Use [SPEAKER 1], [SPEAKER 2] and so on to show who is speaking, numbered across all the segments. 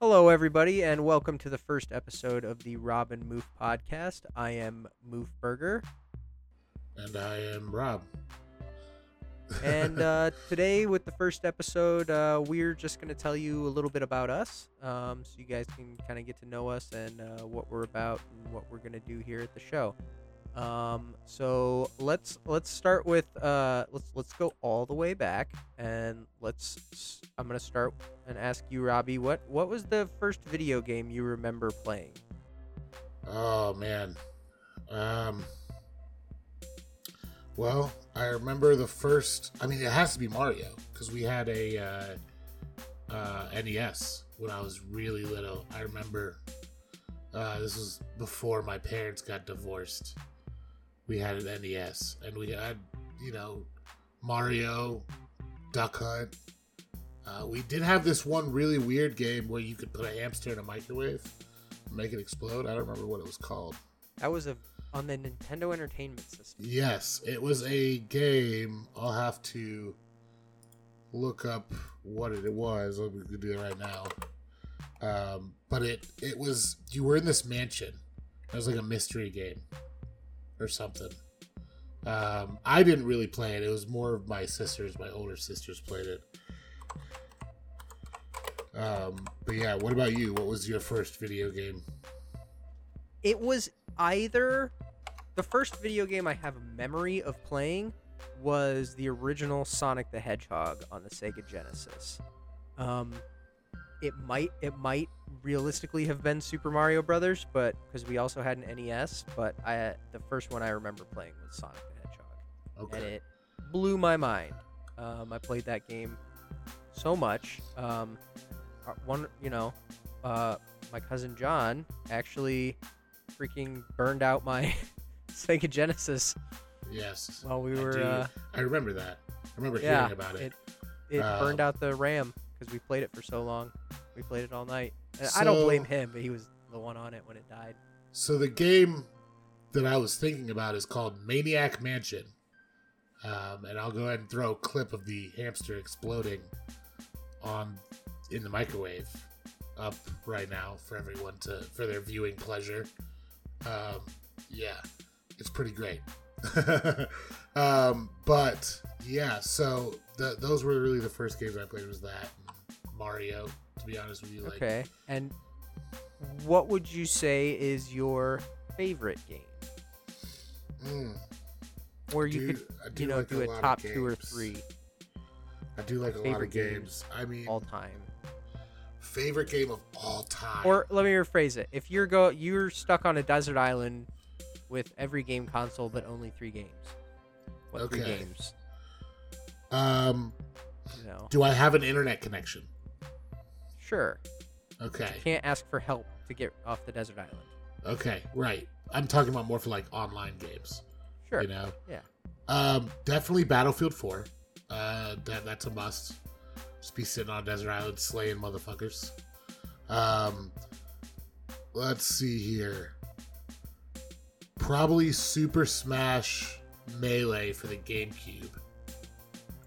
[SPEAKER 1] Hello, everybody, and welcome to the first episode of the Rob and Moof podcast. I am Moof Burger,
[SPEAKER 2] And I am Rob.
[SPEAKER 1] and uh, today, with the first episode, uh, we're just going to tell you a little bit about us, um, so you guys can kind of get to know us and uh, what we're about and what we're going to do here at the show. Um, so let's let's start with uh, let's let's go all the way back, and let's. I'm going to start and ask you, Robbie, what what was the first video game you remember playing?
[SPEAKER 2] oh man. Um Well, I remember the first I mean it has to be Mario because we had a uh, uh, NES when I was really little. I remember uh, this was before my parents got divorced. We had an NES and we had, you know, Mario, Duck Hunt. Uh, we did have this one really weird game where you could put a hamster in a microwave and make it explode. I don't remember what it was called.
[SPEAKER 1] That was a on the Nintendo Entertainment System.
[SPEAKER 2] Yes, it was a game. I'll have to look up what it was. We could do it right now. Um, but it it was you were in this mansion. It was like a mystery game or something. Um, I didn't really play it. It was more of my sisters. My older sisters played it. Um, but yeah, what about you? What was your first video game?
[SPEAKER 1] It was either the first video game I have a memory of playing was the original Sonic the Hedgehog on the Sega Genesis. Um, it might it might realistically have been Super Mario Brothers, but because we also had an NES, but I the first one I remember playing was Sonic the Hedgehog. and it blew my mind. Um, I played that game so much. Um, uh, one, you know, uh, my cousin John actually freaking burned out my Sega Genesis
[SPEAKER 2] Yes.
[SPEAKER 1] while we
[SPEAKER 2] I
[SPEAKER 1] were. Uh,
[SPEAKER 2] I remember that. I remember
[SPEAKER 1] yeah,
[SPEAKER 2] hearing about it.
[SPEAKER 1] it, it burned
[SPEAKER 2] Um,
[SPEAKER 1] out the RAM because we played it for so long. We played it all night. And I don't blame him, but he was the one on it when it died.
[SPEAKER 2] So the game that I was thinking about is called Maniac Mansion. Um, and I'll go ahead and throw a clip of the hamster exploding on in the microwave up right now for everyone to for their viewing pleasure. Um, yeah, it's pretty great. um, but yeah, so the, those were really the first games I played was that Mario. To be honest with you, like
[SPEAKER 1] Okay. And what would you say is your favorite game?
[SPEAKER 2] mm,
[SPEAKER 1] Or you
[SPEAKER 2] Dude,
[SPEAKER 1] could you know
[SPEAKER 2] like
[SPEAKER 1] do
[SPEAKER 2] a
[SPEAKER 1] a, top two or three
[SPEAKER 2] I do like a lot of games. I mean,
[SPEAKER 1] all time.
[SPEAKER 2] favorite game of all time.
[SPEAKER 1] Or let me rephrase it: if you're go you're stuck on a desert island with every game console but only three games, what three
[SPEAKER 2] Okay.
[SPEAKER 1] games?
[SPEAKER 2] um,
[SPEAKER 1] You know,
[SPEAKER 2] do I have an internet connection?
[SPEAKER 1] sure.
[SPEAKER 2] Okay,
[SPEAKER 1] Can't ask for help to get off the desert island.
[SPEAKER 2] okay, right. I'm talking about more for like online games.
[SPEAKER 1] Sure.
[SPEAKER 2] You know.
[SPEAKER 1] Yeah.
[SPEAKER 2] Um, definitely Battlefield 4. Uh, that that's a must. Just be sitting on desert island slaying motherfuckers. Um, let's see here. Probably Super Smash Melee for the GameCube.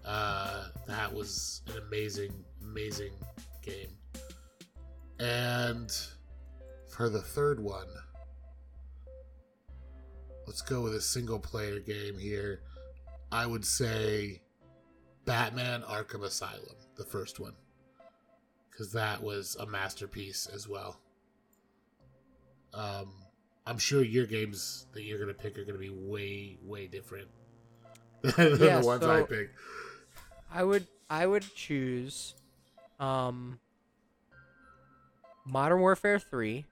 [SPEAKER 2] Uh, that was an amazing, amazing game. And for the third one, let's go with a single player game here. I would say Batman Arkham Asylum, the first one. Because that was a masterpiece as well. Um, I'm sure your games that you're going to pick are going to be way, way different than
[SPEAKER 1] Yeah,
[SPEAKER 2] the ones I
[SPEAKER 1] so-
[SPEAKER 2] picked.
[SPEAKER 1] I would I would choose um Modern Warfare 3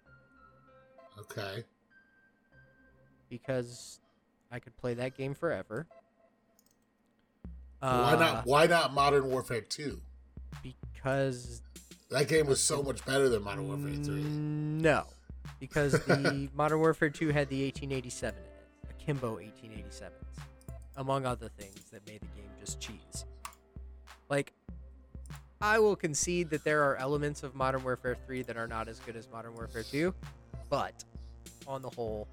[SPEAKER 2] Okay.
[SPEAKER 1] because I could play that game forever.
[SPEAKER 2] Why
[SPEAKER 1] Uh,
[SPEAKER 2] not? Why not Modern Warfare Two?
[SPEAKER 1] Because
[SPEAKER 2] That game was so much better than Modern Warfare
[SPEAKER 1] Mm,
[SPEAKER 2] Three.
[SPEAKER 1] No, because the Modern Warfare 2 had the 1887 in it, Akimbo 1887s, among other things that made the game just cheese. Like, I will concede that there are elements of Modern Warfare 3 that are not as good as Modern Warfare 2, but on the whole,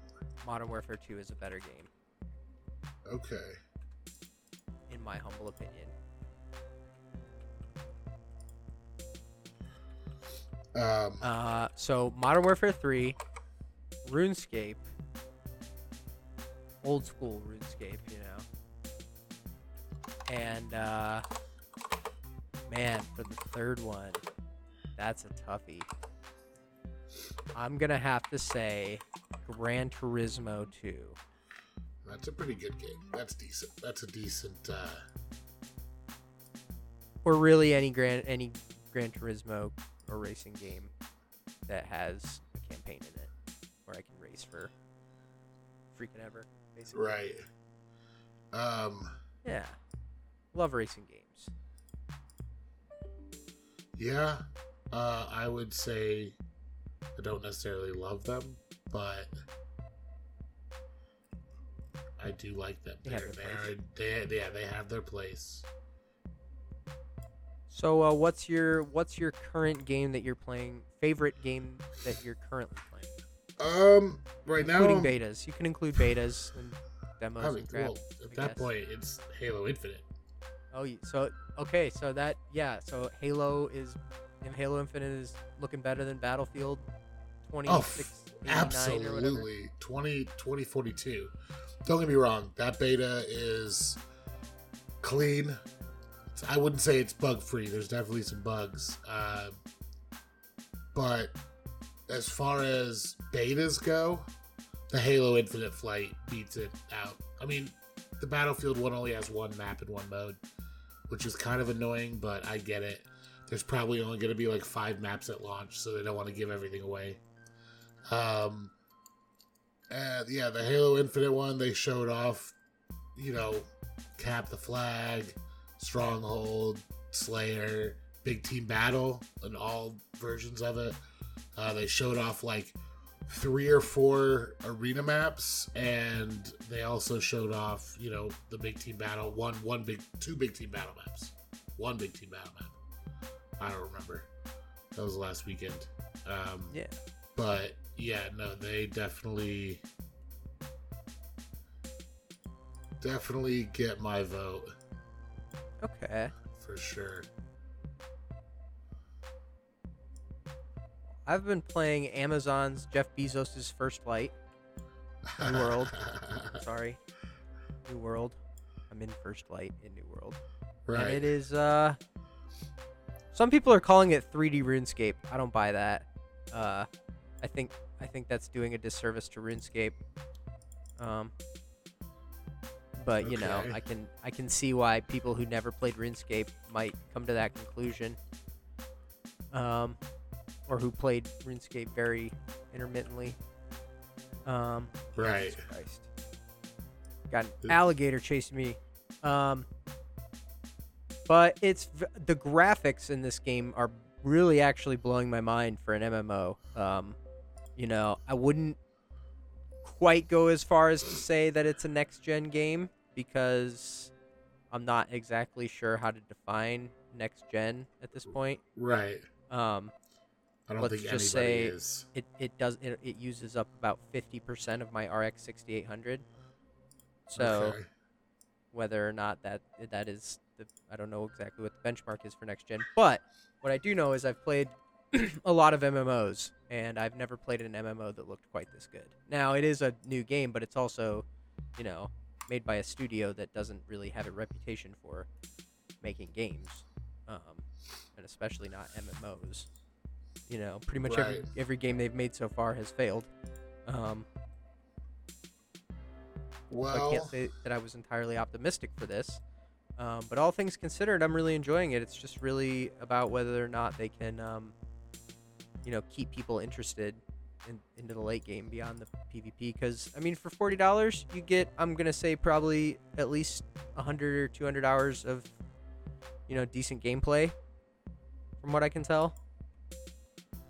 [SPEAKER 1] Modern Warfare 2 is a better game,
[SPEAKER 2] Okay.
[SPEAKER 1] In my humble opinion.
[SPEAKER 2] Um,
[SPEAKER 1] Uh, so Modern Warfare 3, RuneScape, old school RuneScape, you know. And uh, man, for the third one, that's a toughie. I'm gonna have to say Gran Turismo 2.
[SPEAKER 2] That's a pretty good game. That's decent. That's a decent. Uh,
[SPEAKER 1] or really any Gran any Gran Turismo or racing game that has a campaign in it where I can race for freaking ever. Basically.
[SPEAKER 2] right. Um,
[SPEAKER 1] Yeah. Love racing games.
[SPEAKER 2] yeah. Uh, I would say I don't necessarily love them, but I do like them.
[SPEAKER 1] They
[SPEAKER 2] They're,
[SPEAKER 1] their
[SPEAKER 2] they're, they, yeah, they have their place.
[SPEAKER 1] So uh, what's your what's your current game that you're playing? Favorite game that you're currently playing?
[SPEAKER 2] Um, right now,
[SPEAKER 1] Including betas. You can include betas and demos
[SPEAKER 2] I mean,
[SPEAKER 1] and crap.
[SPEAKER 2] well, at
[SPEAKER 1] I
[SPEAKER 2] that
[SPEAKER 1] guess.
[SPEAKER 2] point, it's Halo Infinite.
[SPEAKER 1] Oh, so okay, so that yeah, so Halo is, and Halo Infinite is looking better than Battlefield
[SPEAKER 2] Oh,
[SPEAKER 1] 2689 or whatever.
[SPEAKER 2] absolutely. 20, 2042. Don't get me wrong, that beta is clean. I wouldn't say it's bug free. There's definitely some bugs. Uh, but as far as betas go, the Halo Infinite Flight beats it out. I mean, the Battlefield one only has one map and one mode, which is kind of annoying, but I get it. There's probably only going to be like five maps at launch, so they don't want to give everything away. Um, and yeah, the Halo Infinite one, they showed off, you know, Cap the Flag, Stronghold, Slayer, Big Team Battle, and all versions of it. Uh, they showed off like three or four arena maps, and they also showed off, you know, the Big Team Battle, one, one big, two Big Team Battle maps, one Big Team Battle map. I don't remember. That was last weekend. Um,
[SPEAKER 1] Yeah.
[SPEAKER 2] but yeah, no, they definitely definitely get my vote
[SPEAKER 1] Okay.
[SPEAKER 2] for sure.
[SPEAKER 1] I've been playing Amazon's Jeff Bezos' First Flight. New World. Sorry. New World. I'm in First Flight in New World.
[SPEAKER 2] right.
[SPEAKER 1] And it is uh some people are calling it 3D RuneScape. I don't buy that. Uh I think I think that's doing a disservice to RuneScape. Um but you know, I can I can see why people who never played RuneScape might come to that conclusion. Um or who played RuneScape very intermittently. Um
[SPEAKER 2] Right.
[SPEAKER 1] Jesus Christ. Got an alligator chasing me. Um, but it's v- the graphics in this game are really actually blowing my mind for an MMO. Um, you know, I wouldn't quite go as far as to say that it's a next gen game because I'm not exactly sure how to define next gen at this point.
[SPEAKER 2] Right.
[SPEAKER 1] Um,
[SPEAKER 2] I don't
[SPEAKER 1] Let's
[SPEAKER 2] think
[SPEAKER 1] just say
[SPEAKER 2] is.
[SPEAKER 1] it, it does it, it uses up about 50% of my RX 6800 so
[SPEAKER 2] Okay.
[SPEAKER 1] whether or not that that is the I don't know exactly what the benchmark is for next gen but what I do know is I've played a lot of MMOs and I've never played an MMO that looked quite this good now it is a new game but it's also you know made by a studio that doesn't really have a reputation for making games um, and especially not MMOs you know pretty much every
[SPEAKER 2] Right.
[SPEAKER 1] every game they've made so far has failed um, so I can't say that I was entirely optimistic for this. Um, but all things considered, I'm really enjoying it. It's just really about whether or not they can, um, you know, keep people interested in, into the late game beyond the PvP. Because I mean, for forty dollars, you get I'm gonna say probably at least hundred or two hundred hours of, you know, decent gameplay, from what I can tell.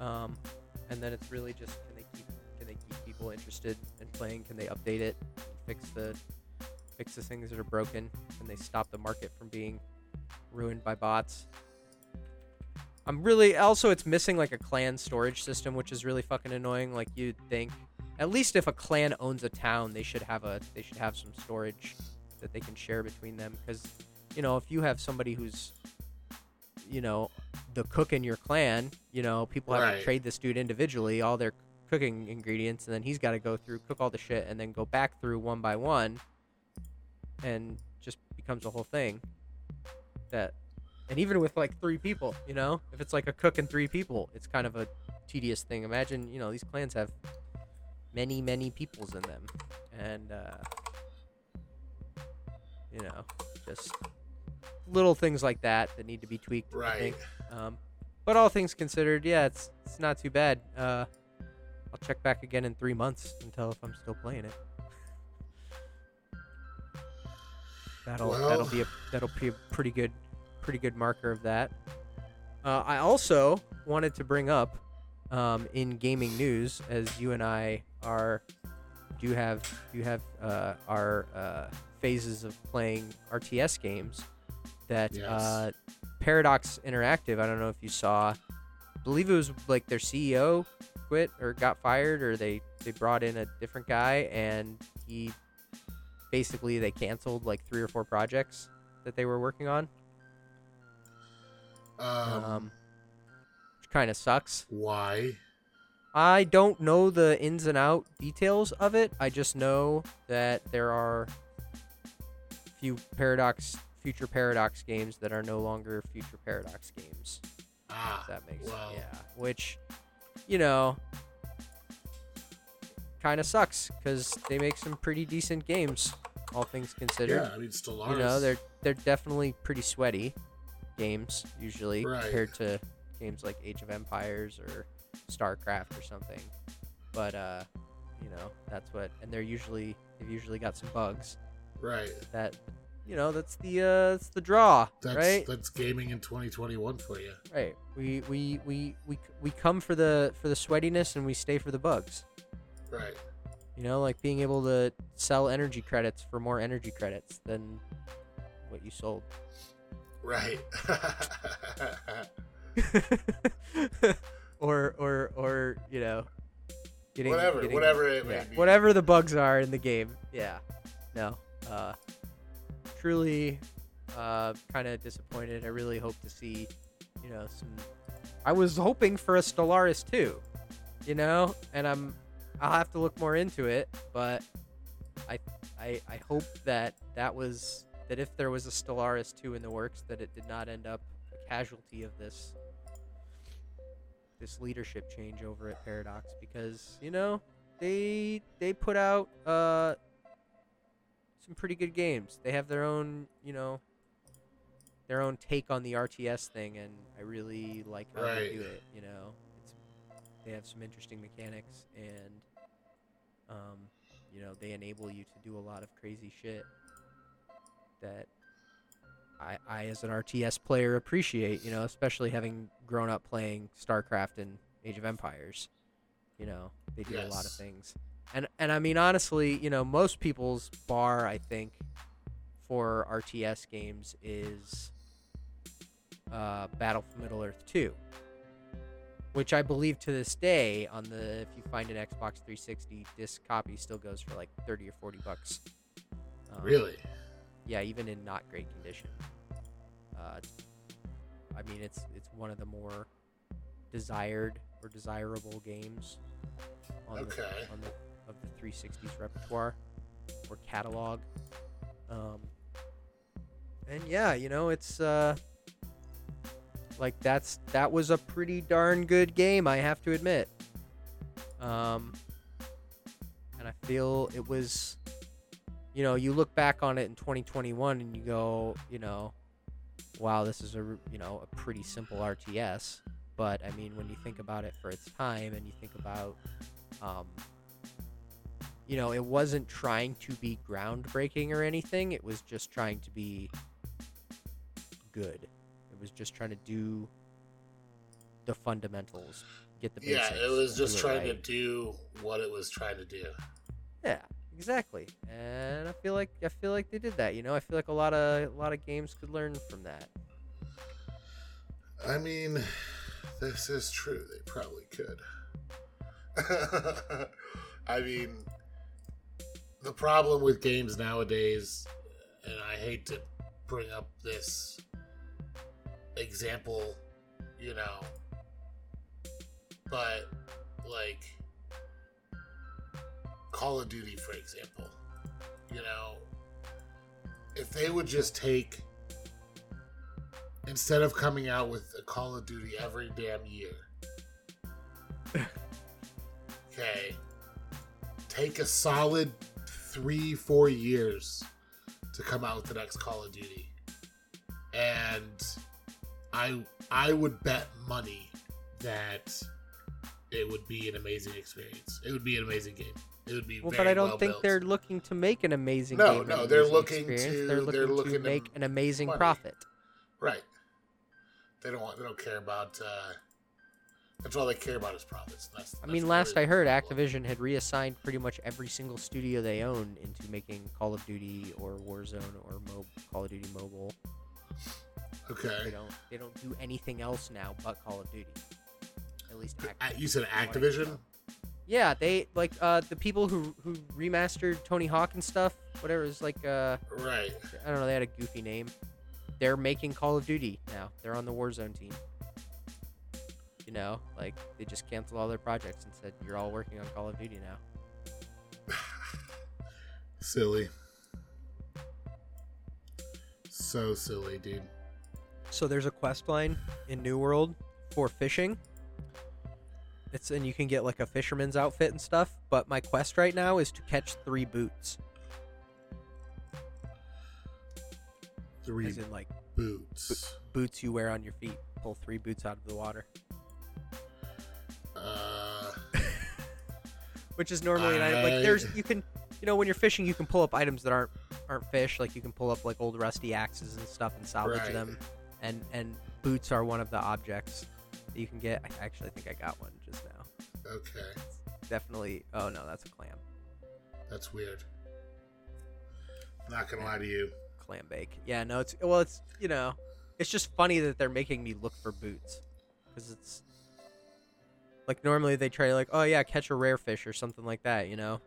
[SPEAKER 1] Um, and then it's really just can they keep can they keep people interested in playing? Can they update it? fix the fix the things that are broken and they stop the market from being ruined by bots. I'm really also it's missing like a clan storage system which is really fucking annoying like you'd think at least if a clan owns a town they should have a they should have some storage that they can share between them cuz you know if you have somebody who's you know the cook in your clan. You know, people have
[SPEAKER 2] Right.
[SPEAKER 1] to trade this dude individually all their cooking ingredients, and then he's got to go through cook all the shit, and then go back through one by one, and just becomes a whole thing. That, and even with like three people, you know, if it's like a cook and three people, it's kind of a tedious thing. Imagine, you know, these clans have many, many peoples in them, and uh, you know, just little things like that that need to be tweaked.
[SPEAKER 2] Right.
[SPEAKER 1] Um, but all things considered, yeah, it's it's not too bad. Uh, I'll check back again in three months and tell if I'm still playing it. That'll that'll be a that'll be a pretty good pretty good marker of that. Uh, I also wanted to bring up um, in gaming news, as you and I are do have do have uh, our uh, phases of playing RTS games. That
[SPEAKER 2] Yes.
[SPEAKER 1] uh, Paradox Interactive. I don't know if you saw. I believe it was like their CEO quit or got fired, or they they brought in a different guy, and he basically they canceled like three or four projects that they were working on.
[SPEAKER 2] Um,
[SPEAKER 1] Um, which kind of sucks.
[SPEAKER 2] why?
[SPEAKER 1] I don't know the ins and out details of it. I just know that there are a few Paradox future Paradox games that are no longer future Paradox games.
[SPEAKER 2] Ah,
[SPEAKER 1] If that makes
[SPEAKER 2] well,
[SPEAKER 1] sense. Yeah, which you know kind of sucks because they make some pretty decent games, all things considered.
[SPEAKER 2] yeah. I mean, Stellaris.
[SPEAKER 1] You know, they're they're definitely pretty sweaty games usually
[SPEAKER 2] Right.
[SPEAKER 1] compared to games like Age of Empires or StarCraft or something. But uh, you know, that's what and they're usually they've usually got some bugs
[SPEAKER 2] right.
[SPEAKER 1] that you know, that's the uh that's the draw,
[SPEAKER 2] That's
[SPEAKER 1] right?
[SPEAKER 2] that's gaming in 2021 for you.
[SPEAKER 1] Right. We we we we we come for the for the sweatiness and we stay for the bugs.
[SPEAKER 2] Right.
[SPEAKER 1] You know, like being able to sell energy credits for more energy credits than what you sold.
[SPEAKER 2] Right.
[SPEAKER 1] or or or you know getting
[SPEAKER 2] whatever.
[SPEAKER 1] getting-
[SPEAKER 2] whatever it may
[SPEAKER 1] yeah,
[SPEAKER 2] be.
[SPEAKER 1] whatever the bugs are in the game yeah no uh truly uh kind of disappointed i really hope to see you know some i was hoping for a stellaris too you know and i'm i'll have to look more into it but i i i hope that that was that if there was a stellaris 2 in the works that it did not end up a casualty of this this leadership change over at paradox because you know they they put out uh some pretty good games. They have their own, you know, their own take on the RTS thing, and I really like how
[SPEAKER 2] Right.
[SPEAKER 1] they do it. You know, it's they have some interesting mechanics, and um, you know, they enable you to do a lot of crazy shit that I, I as an RTS player appreciate. You know, especially having grown up playing StarCraft and Age of Empires. You know, they do a lot of things and and I mean honestly, you know, most people's bar I think for RTS games is uh, Battle for Middle Earth 2, which I believe to this day on the if you find an Xbox 360 disc copy still goes for like 30 or 40 bucks. Um,
[SPEAKER 2] Really?
[SPEAKER 1] Yeah, even in not great condition. Uh, I mean, it's it's one of the more desired or desirable games on
[SPEAKER 2] Okay.
[SPEAKER 1] the on the of the 360's repertoire or catalog. Um, and yeah, you know, it's uh, like that's that was a pretty darn good game, I have to admit. Um, and I feel it was, you know, you look back on it in 2021 and you go, you know, wow, this is a you know a pretty simple RTS. But I mean, when you think about it for its time, and you think about, um, you know, it wasn't trying to be groundbreaking or anything. It was just trying to be good. It was just trying to do the fundamentals, get the basics, Yeah,
[SPEAKER 2] it was just trying
[SPEAKER 1] right.
[SPEAKER 2] to do what it was trying to do.
[SPEAKER 1] Yeah, exactly. And I feel like I feel like they did that. You know, I feel like a lot of a lot of games could learn from that.
[SPEAKER 2] I mean, this is true. They probably could. I mean, the problem with games nowadays, and I hate to bring up this example you know. But like Call of Duty, for example, you know, if they would just take instead of coming out with a Call of Duty every damn year. okay. Take a solid three, four years to come out with the next Call of Duty. And I I would bet money that it would be an amazing experience. It would be an amazing game. It would be
[SPEAKER 1] Well,
[SPEAKER 2] very
[SPEAKER 1] but I don't
[SPEAKER 2] well
[SPEAKER 1] think
[SPEAKER 2] built.
[SPEAKER 1] they're looking to make an amazing
[SPEAKER 2] No,
[SPEAKER 1] game. and
[SPEAKER 2] no, they're looking
[SPEAKER 1] experience.
[SPEAKER 2] to-
[SPEAKER 1] They're
[SPEAKER 2] they're
[SPEAKER 1] looking,
[SPEAKER 2] looking
[SPEAKER 1] to
[SPEAKER 2] to
[SPEAKER 1] make an amazing
[SPEAKER 2] money.
[SPEAKER 1] profit.
[SPEAKER 2] right. They don't want. They don't care about. Uh, that's all they care about is profits. That's,
[SPEAKER 1] I mean, last
[SPEAKER 2] really
[SPEAKER 1] I heard. Activision had reassigned pretty much every single studio they own into making Call of Duty or Warzone or Mo- Call of Duty Mobile.
[SPEAKER 2] Okay.
[SPEAKER 1] They don't they don't do anything else now but Call of Duty. At least
[SPEAKER 2] Uh,
[SPEAKER 1] Activision.
[SPEAKER 2] You said
[SPEAKER 1] from what
[SPEAKER 2] Activision.
[SPEAKER 1] Know. Yeah, they like uh the people who who remastered Tony Hawk and stuff. Whatever is like uh
[SPEAKER 2] Right.
[SPEAKER 1] I don't know. They had a goofy name. They're making Call of Duty now. They're on the Warzone team. You know, like they just canceled all their projects and said you're all working on Call of Duty now.
[SPEAKER 2] Silly. So silly, dude.
[SPEAKER 1] So there's a quest line in New World for fishing. It's and you can get like a fisherman's outfit and stuff. But my quest right now is to catch three boots,
[SPEAKER 2] Three
[SPEAKER 1] as in like
[SPEAKER 2] boots.
[SPEAKER 1] boots you wear on your feet. Pull three boots out of the water,
[SPEAKER 2] Uh,
[SPEAKER 1] which is normally an item. Like there's you can you know when you're fishing you can pull up items that aren't aren't fish. Like you can pull up like old rusty axes and stuff and salvage
[SPEAKER 2] Right.
[SPEAKER 1] them. And and boots are one of the objects that you can get. I actually think I got one just now.
[SPEAKER 2] okay.
[SPEAKER 1] Definitely. Oh no, that's a clam.
[SPEAKER 2] That's weird. Not gonna lie to you.
[SPEAKER 1] clam bake. Yeah, no, it's well, it's you know, it's just funny that they're making me look for boots because it's like normally they try to like, oh yeah, catch a rare fish or something like that, you know,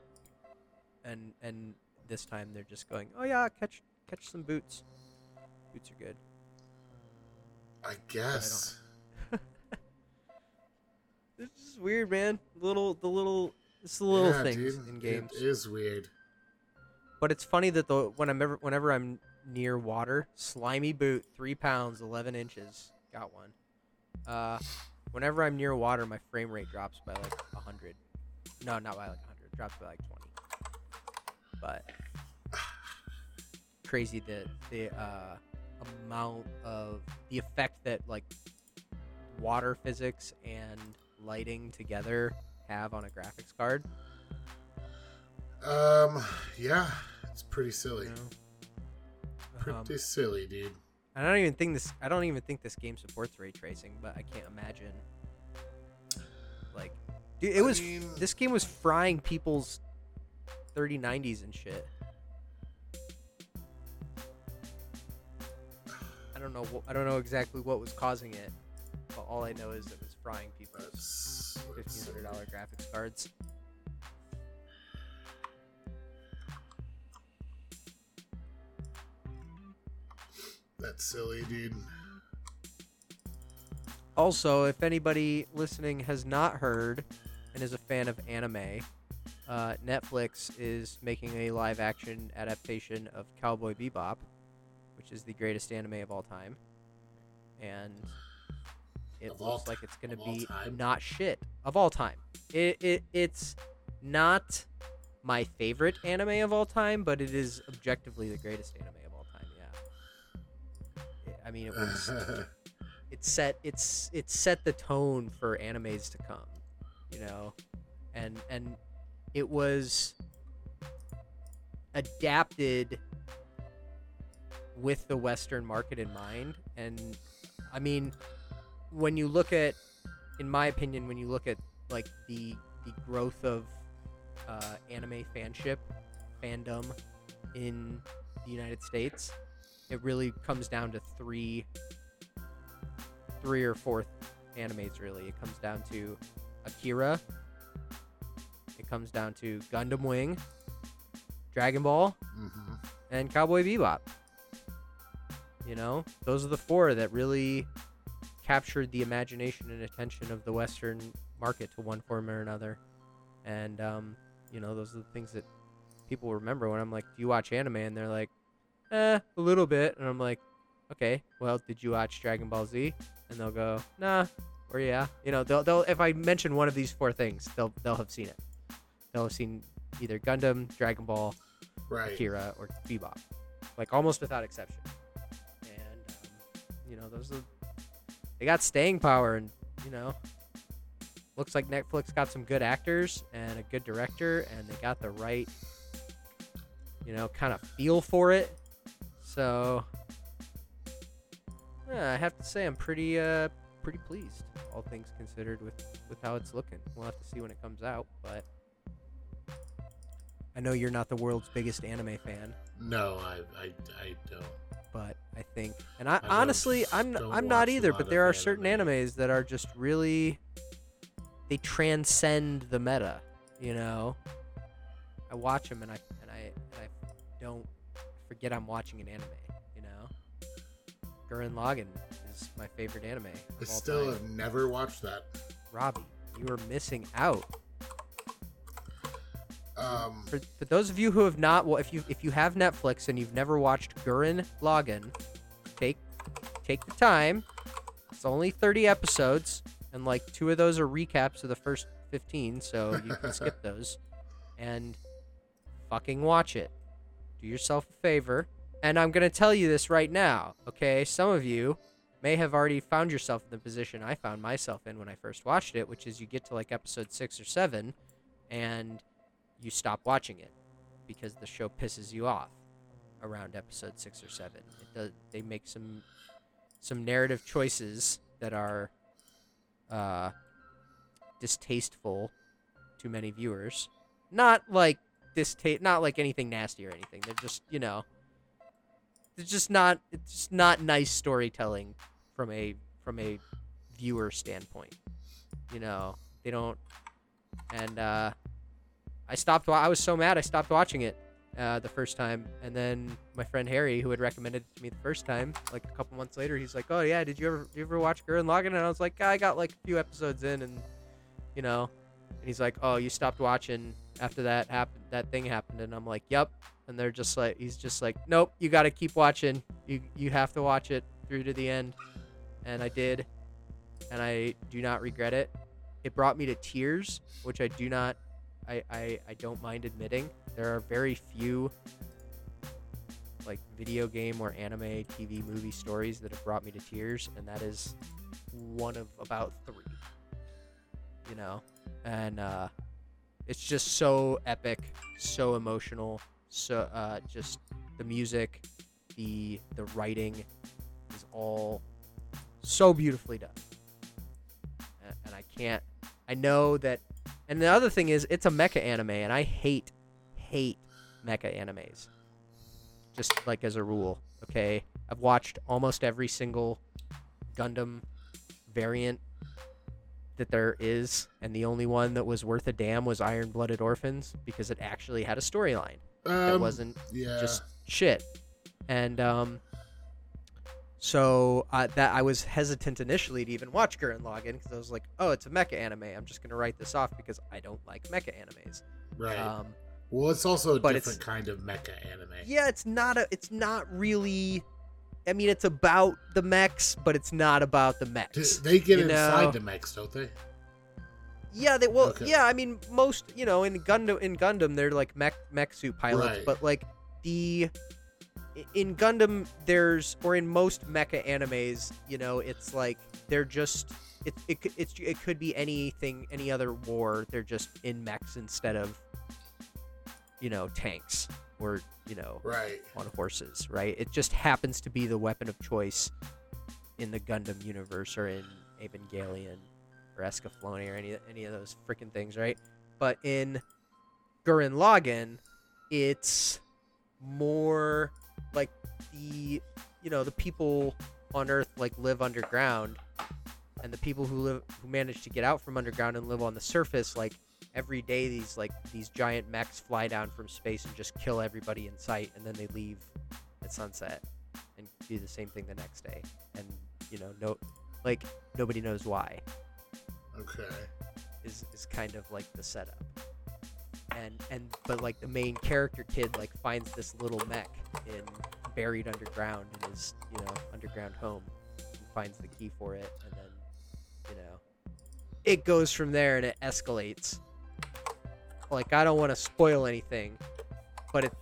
[SPEAKER 1] and and this time they're just going, oh yeah, catch catch some boots. Boots are good.
[SPEAKER 2] I guess.
[SPEAKER 1] This is weird, man. Little the little it's the little
[SPEAKER 2] Yeah,
[SPEAKER 1] things
[SPEAKER 2] dude,
[SPEAKER 1] in games.
[SPEAKER 2] It is weird.
[SPEAKER 1] But it's funny that the when I'm ever, whenever I'm near water, slimy boot, three pounds, eleven inches, got one. Uh, whenever I'm near water, my frame rate drops by like hundred. No, not by like hundred. Drops by like twenty. But crazy that the uh, amount of the effect that like water physics and lighting together have on a graphics card.
[SPEAKER 2] Um, yeah, it's pretty
[SPEAKER 1] You
[SPEAKER 2] silly.
[SPEAKER 1] know?
[SPEAKER 2] Pretty
[SPEAKER 1] Um,
[SPEAKER 2] silly, dude.
[SPEAKER 1] I don't even think this. I don't even think this game supports ray tracing, but I can't imagine. Like, dude, it
[SPEAKER 2] I
[SPEAKER 1] was.
[SPEAKER 2] mean-
[SPEAKER 1] this game was frying people's 3090s and shit. I don't know. I don't know exactly what was causing it, but all I know is it was frying
[SPEAKER 2] That's,
[SPEAKER 1] fifteen hundred dollar graphics cards.
[SPEAKER 2] that's silly, dude.
[SPEAKER 1] Also, if anybody listening has not heard and is a fan of anime, uh, Netflix is making a live action adaptation of Cowboy Bebop, which is the greatest anime of all time. And it
[SPEAKER 2] Of
[SPEAKER 1] looks like it's going to be not shit of all time. It, it It's not my favorite anime of all time, but it is objectively the greatest anime of all time, yeah. I mean, it was it set it's it set the tone for animes to come you know and and it was adapted with the western market in mind and i mean when you look at in my opinion when you look at like the the growth of uh, anime fanship fandom in the united states it really comes down to three three or four animes really. It comes down to Akira. It comes down to Gundam Wing, Dragon Ball,
[SPEAKER 2] hmm
[SPEAKER 1] and Cowboy Bebop. You know, those are the four that really captured the imagination and attention of the Western market to one form or another. And um, you know, those are the things that people remember when I'm like, "Do you watch anime?" And they're like, "Eh, a little bit." And I'm like, "Okay, well, did you watch Dragon Ball Z?" And they'll go, "Nah," or "Yeah." You know, they'll they'll if I mention one of these four things, they'll they'll have seen it. They'll have seen either Gundam, Dragon Ball,
[SPEAKER 2] Right.
[SPEAKER 1] Akira, or Bebop, like almost without exception. And um, you know, those are they got staying power, and you know, looks like Netflix got some good actors and a good director, and they got the right, you know, kind of feel for it. So, yeah, I have to say I'm pretty uh pretty pleased, all things considered, with with how it's looking. We'll have to see when it comes out, but. I know you're not the world's biggest anime fan,
[SPEAKER 2] No, I, I, I don't.
[SPEAKER 1] But I think, and I,
[SPEAKER 2] I
[SPEAKER 1] honestly, I'm I'm not either. But there are certain animes that are just really, they transcend the meta. You know, I watch them and I and I and I don't forget I'm watching an anime. You know, Gurren Lagann is my favorite anime.
[SPEAKER 2] I still
[SPEAKER 1] time.
[SPEAKER 2] have never watched that.
[SPEAKER 1] Robbie, you are missing out.
[SPEAKER 2] Um,
[SPEAKER 1] For, for those of you who have not, well, if you if you have Netflix and you've never watched Gurren Lagann, take take the time. It's only 30 episodes, and like two of those are recaps of the first 15, so you can skip those. And fucking watch it. Do yourself a favor. And I'm gonna tell you this right now, okay? Some of you may have already found yourself in the position I found myself in when I first watched it, which is you get to like episode six or seven, and you stop watching it because the show pisses you off around episode six or seven. It does. They make some some narrative choices that are uh, distasteful to many viewers. Not like distaste, not like anything nasty or anything. They're just you know, it's just not. It's just not nice storytelling from a from a viewer standpoint. You know, they don't. And uh, I stopped. I was so mad. I stopped watching it uh, the first time, and then my friend Harry, who had recommended it to me the first time, like a couple months later, he's like, "Oh yeah, did you ever you ever watch Gurren Lagann?" And I was like, "I got like a few episodes in, and you know." And he's like, "Oh, you stopped watching after that happened. That thing happened." And I'm like, "Yep." And they're just like, he's just like, "Nope, you got to keep watching. You you have to watch it through to the end." And I did, and I do not regret it. It brought me to tears, which I do not I, I, I don't mind admitting there are very few like video game or anime TV movie stories that have brought me to tears and that is one of about three you know? And uh it's just so epic so emotional so uh just the music the the writing is all so beautifully done. And I can't I know that and the other thing is, it's a mecha anime, and I hate, hate mecha animes. Just like as a rule, okay? I've watched almost every single Gundam variant that there is, and the only one that was worth a damn was Iron Blooded Orphans because it actually had a storyline that
[SPEAKER 2] um,
[SPEAKER 1] wasn't
[SPEAKER 2] yeah.
[SPEAKER 1] just shit. And um, so uh, that I was hesitant initially to even watch Gurren Lagann because I was like, oh, it's a mecha anime. I'm just gonna write this off because I don't like mecha animes.
[SPEAKER 2] right.
[SPEAKER 1] Um,
[SPEAKER 2] well, it's also a different kind of mecha anime.
[SPEAKER 1] yeah, it's not a. It's not really. I mean, it's about the mechs, but it's not about the mechs.
[SPEAKER 2] they get inside
[SPEAKER 1] know?
[SPEAKER 2] the mechs, don't they?
[SPEAKER 1] Yeah, they well,
[SPEAKER 2] Okay.
[SPEAKER 1] yeah. I mean, most you know in Gundam in Gundam they're like mech mech suit pilots,
[SPEAKER 2] Right.
[SPEAKER 1] but like the in Gundam there's or in most mecha animes, you know, it's like they're just it it could- it's it could be anything any other war. They're just in mechs instead of you know tanks or you know
[SPEAKER 2] Right.
[SPEAKER 1] on horses, right? It just happens to be the weapon of choice in the Gundam universe or in Evangelion or Escaflowne or any any of those freaking things, right? But in Gurren Lagann, it's more like the you know the people on Earth like live underground, and the people who live who manage to get out from underground and live on the surface like every day these like these giant mechs fly down from space and just kill everybody in sight and then they leave at sunset and do the same thing the next day and you know no like nobody knows why.
[SPEAKER 2] Okay.
[SPEAKER 1] Is is kind of like the setup. And and but like the main character kid like finds this little mech in buried underground in his you know underground home and finds the key for it and then you know it goes from there and it escalates. Like I don't want to spoil anything, but it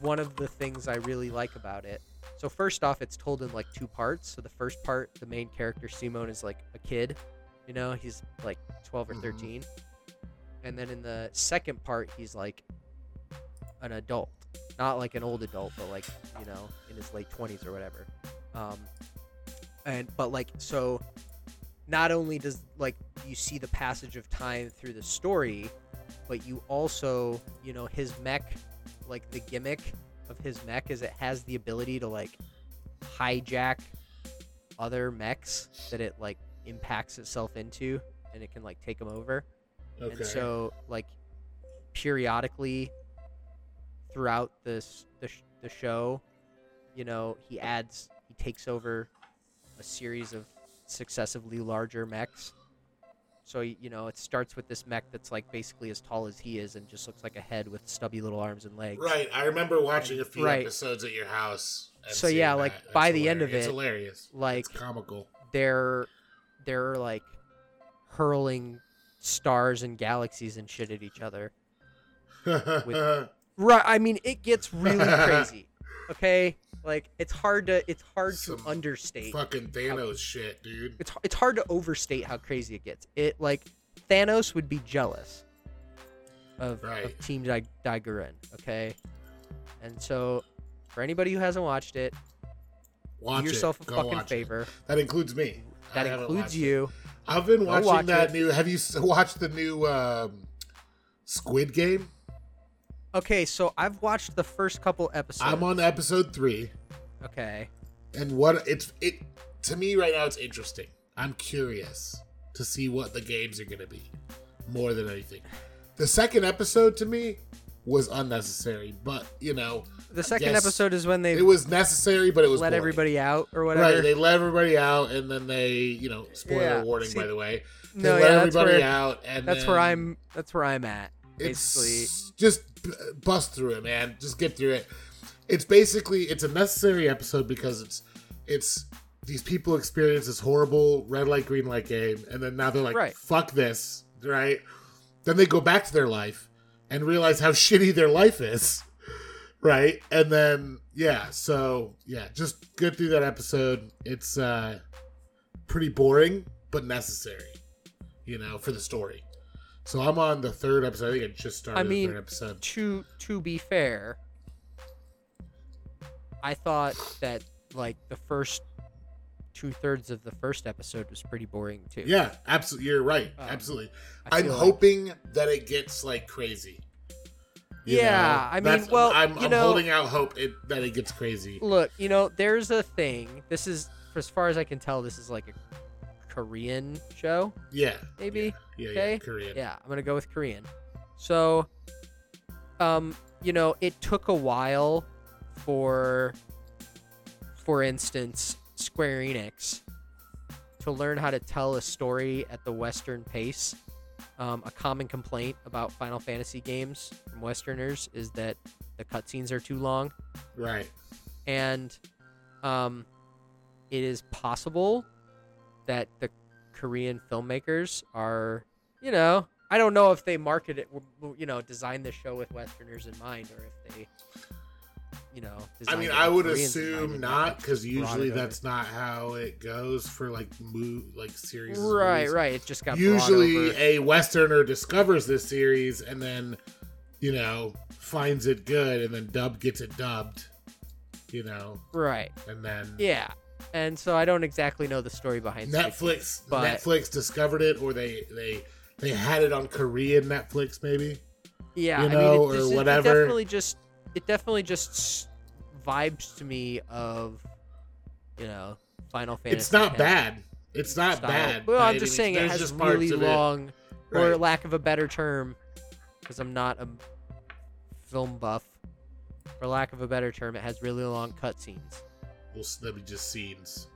[SPEAKER 1] one of the things I really like about it. So first off, it's told in like two parts. So the first part, the main character Simone is like a kid, you know, he's like 12 or
[SPEAKER 2] Mhm.
[SPEAKER 1] 13. And then in the second part, he's like an adult, not like an old adult, but like you know, in his late 20s or whatever. Um, and but like so, not only does like you see the passage of time through the story, but you also you know his mech, like the gimmick of his mech is it has the ability to like hijack other mechs that it like impacts itself into, and it can like take them over.
[SPEAKER 2] Okay.
[SPEAKER 1] And so, like, periodically throughout this the, sh- the show, you know, he adds he takes over a series of successively larger mechs. So you know, it starts with this mech that's like basically as tall as he is and just looks like a head with stubby little arms and legs.
[SPEAKER 2] Right. I remember watching a few
[SPEAKER 1] Right.
[SPEAKER 2] episodes at your house.
[SPEAKER 1] So, yeah,
[SPEAKER 2] that.
[SPEAKER 1] like,
[SPEAKER 2] It's
[SPEAKER 1] by the end of it,
[SPEAKER 2] it's hilarious.
[SPEAKER 1] like-
[SPEAKER 2] it's comical.
[SPEAKER 1] They're they're like hurling stars and galaxies and shit at each other. Right. I mean, it gets really crazy. Okay, like it's hard to it's hard
[SPEAKER 2] Some
[SPEAKER 1] to understate.
[SPEAKER 2] Fucking Thanos shit, dude.
[SPEAKER 1] It's it's hard to overstate how crazy it gets. It like Thanos would be jealous of,
[SPEAKER 2] Right.
[SPEAKER 1] of Team Dai-Gurren. Okay, and so for anybody who hasn't watched it,
[SPEAKER 2] Watch
[SPEAKER 1] do yourself
[SPEAKER 2] it.
[SPEAKER 1] a
[SPEAKER 2] Go
[SPEAKER 1] fucking
[SPEAKER 2] watch it.
[SPEAKER 1] favor.
[SPEAKER 2] That includes me.
[SPEAKER 1] That
[SPEAKER 2] haven't
[SPEAKER 1] includes
[SPEAKER 2] you. it. I've been watching
[SPEAKER 1] watch
[SPEAKER 2] that
[SPEAKER 1] it.
[SPEAKER 2] new. Have you watched the new um, Squid Game?
[SPEAKER 1] Okay, so I've watched the first couple episodes.
[SPEAKER 2] I'm on episode three,
[SPEAKER 1] Okay.
[SPEAKER 2] and what it's it to me right now. It's interesting. I'm curious to see what the games are gonna be, more than anything. The second episode to me was unnecessary, but you know
[SPEAKER 1] The second episode is when they
[SPEAKER 2] it was necessary, but it was
[SPEAKER 1] let
[SPEAKER 2] boring.
[SPEAKER 1] everybody out or whatever.
[SPEAKER 2] Right, they let everybody out, and then they, you know, spoiler
[SPEAKER 1] Yeah,
[SPEAKER 2] warning
[SPEAKER 1] see-
[SPEAKER 2] by the way. They
[SPEAKER 1] no,
[SPEAKER 2] let
[SPEAKER 1] yeah, that's
[SPEAKER 2] everybody
[SPEAKER 1] where
[SPEAKER 2] out, and
[SPEAKER 1] that's where I'm. That's where I'm at.
[SPEAKER 2] It's
[SPEAKER 1] Basically,
[SPEAKER 2] just bust through it, man. Just get through it. It's basically it's a necessary episode because it's it's these people experience this horrible red light green light game, and then now they're like,
[SPEAKER 1] Right.
[SPEAKER 2] "Fuck this!" Right? Then they go back to their life and realize how shitty their life is. Right? And then yeah, so yeah, just get through that episode. It's uh pretty boring but necessary, you know, for the story. So I'm on the third episode. I think I just started
[SPEAKER 1] I mean,
[SPEAKER 2] the third episode.
[SPEAKER 1] to to be fair, I thought that like the first two thirds of the first episode was pretty boring too.
[SPEAKER 2] Yeah, absolutely. You're right.
[SPEAKER 1] Um,
[SPEAKER 2] absolutely. I'm
[SPEAKER 1] like-
[SPEAKER 2] hoping that it gets like crazy. You
[SPEAKER 1] Yeah, I mean, well,
[SPEAKER 2] I'm, I'm
[SPEAKER 1] know-
[SPEAKER 2] holding out hope it, that it gets crazy.
[SPEAKER 1] Look, you know, there's a thing. This is, as far as I can tell, this is like a Korean show.
[SPEAKER 2] Yeah,
[SPEAKER 1] Maybe?
[SPEAKER 2] Yeah, yeah,
[SPEAKER 1] Okay.
[SPEAKER 2] yeah Korean.
[SPEAKER 1] Yeah, I'm gonna go with Korean. So, um, you know, it took a while for, for instance, Square Enix to learn how to tell a story at the Western pace. Um, a common complaint about Final Fantasy games from Westerners is that the cutscenes are too long,
[SPEAKER 2] Right.
[SPEAKER 1] and um, it is possible that the Korean filmmakers are, you know, I don't know if they market it, you know, design the show with Westerners in mind, or if they, you know,
[SPEAKER 2] I mean, I would
[SPEAKER 1] Koreans
[SPEAKER 2] assume not because usually that's not how it goes for like move like series.
[SPEAKER 1] right,
[SPEAKER 2] movies.
[SPEAKER 1] right. It just got
[SPEAKER 2] Usually, a Westerner discovers this series and then, you know, finds it good, and then dub gets it dubbed. You know,
[SPEAKER 1] right.
[SPEAKER 2] and then
[SPEAKER 1] Yeah, and so I don't exactly know the story behind
[SPEAKER 2] Netflix
[SPEAKER 1] but
[SPEAKER 2] Netflix discovered it, or they they they had it on Korean Netflix, maybe.
[SPEAKER 1] yeah,
[SPEAKER 2] you
[SPEAKER 1] I
[SPEAKER 2] know,
[SPEAKER 1] mean,
[SPEAKER 2] or
[SPEAKER 1] it, just,
[SPEAKER 2] whatever.
[SPEAKER 1] It definitely just, it definitely just vibes to me of, you know, Final Fantasy.
[SPEAKER 2] it's not bad. It's not
[SPEAKER 1] style.
[SPEAKER 2] bad.
[SPEAKER 1] Well, I'm just saying it has really
[SPEAKER 2] it-
[SPEAKER 1] long, or lack of a better term, because I'm not a film buff. For lack of a better term, it has really long cutscenes.
[SPEAKER 2] Well, let me just scenes.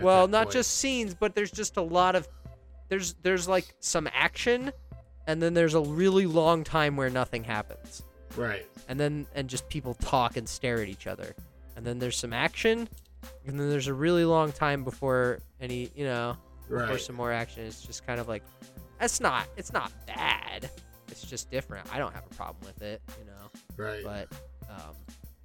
[SPEAKER 1] well, not
[SPEAKER 2] point.
[SPEAKER 1] just scenes, but there's just a lot of there's there's like some action, and then there's a really long time where nothing happens,
[SPEAKER 2] right.
[SPEAKER 1] and then and just people talk and stare at each other, and then there's some action, and then there's a really long time before any you know before
[SPEAKER 2] Right.
[SPEAKER 1] some more action. It's just kind of like that's not it's not bad. It's just different. I don't have a problem with it, you know.
[SPEAKER 2] Right.
[SPEAKER 1] But um,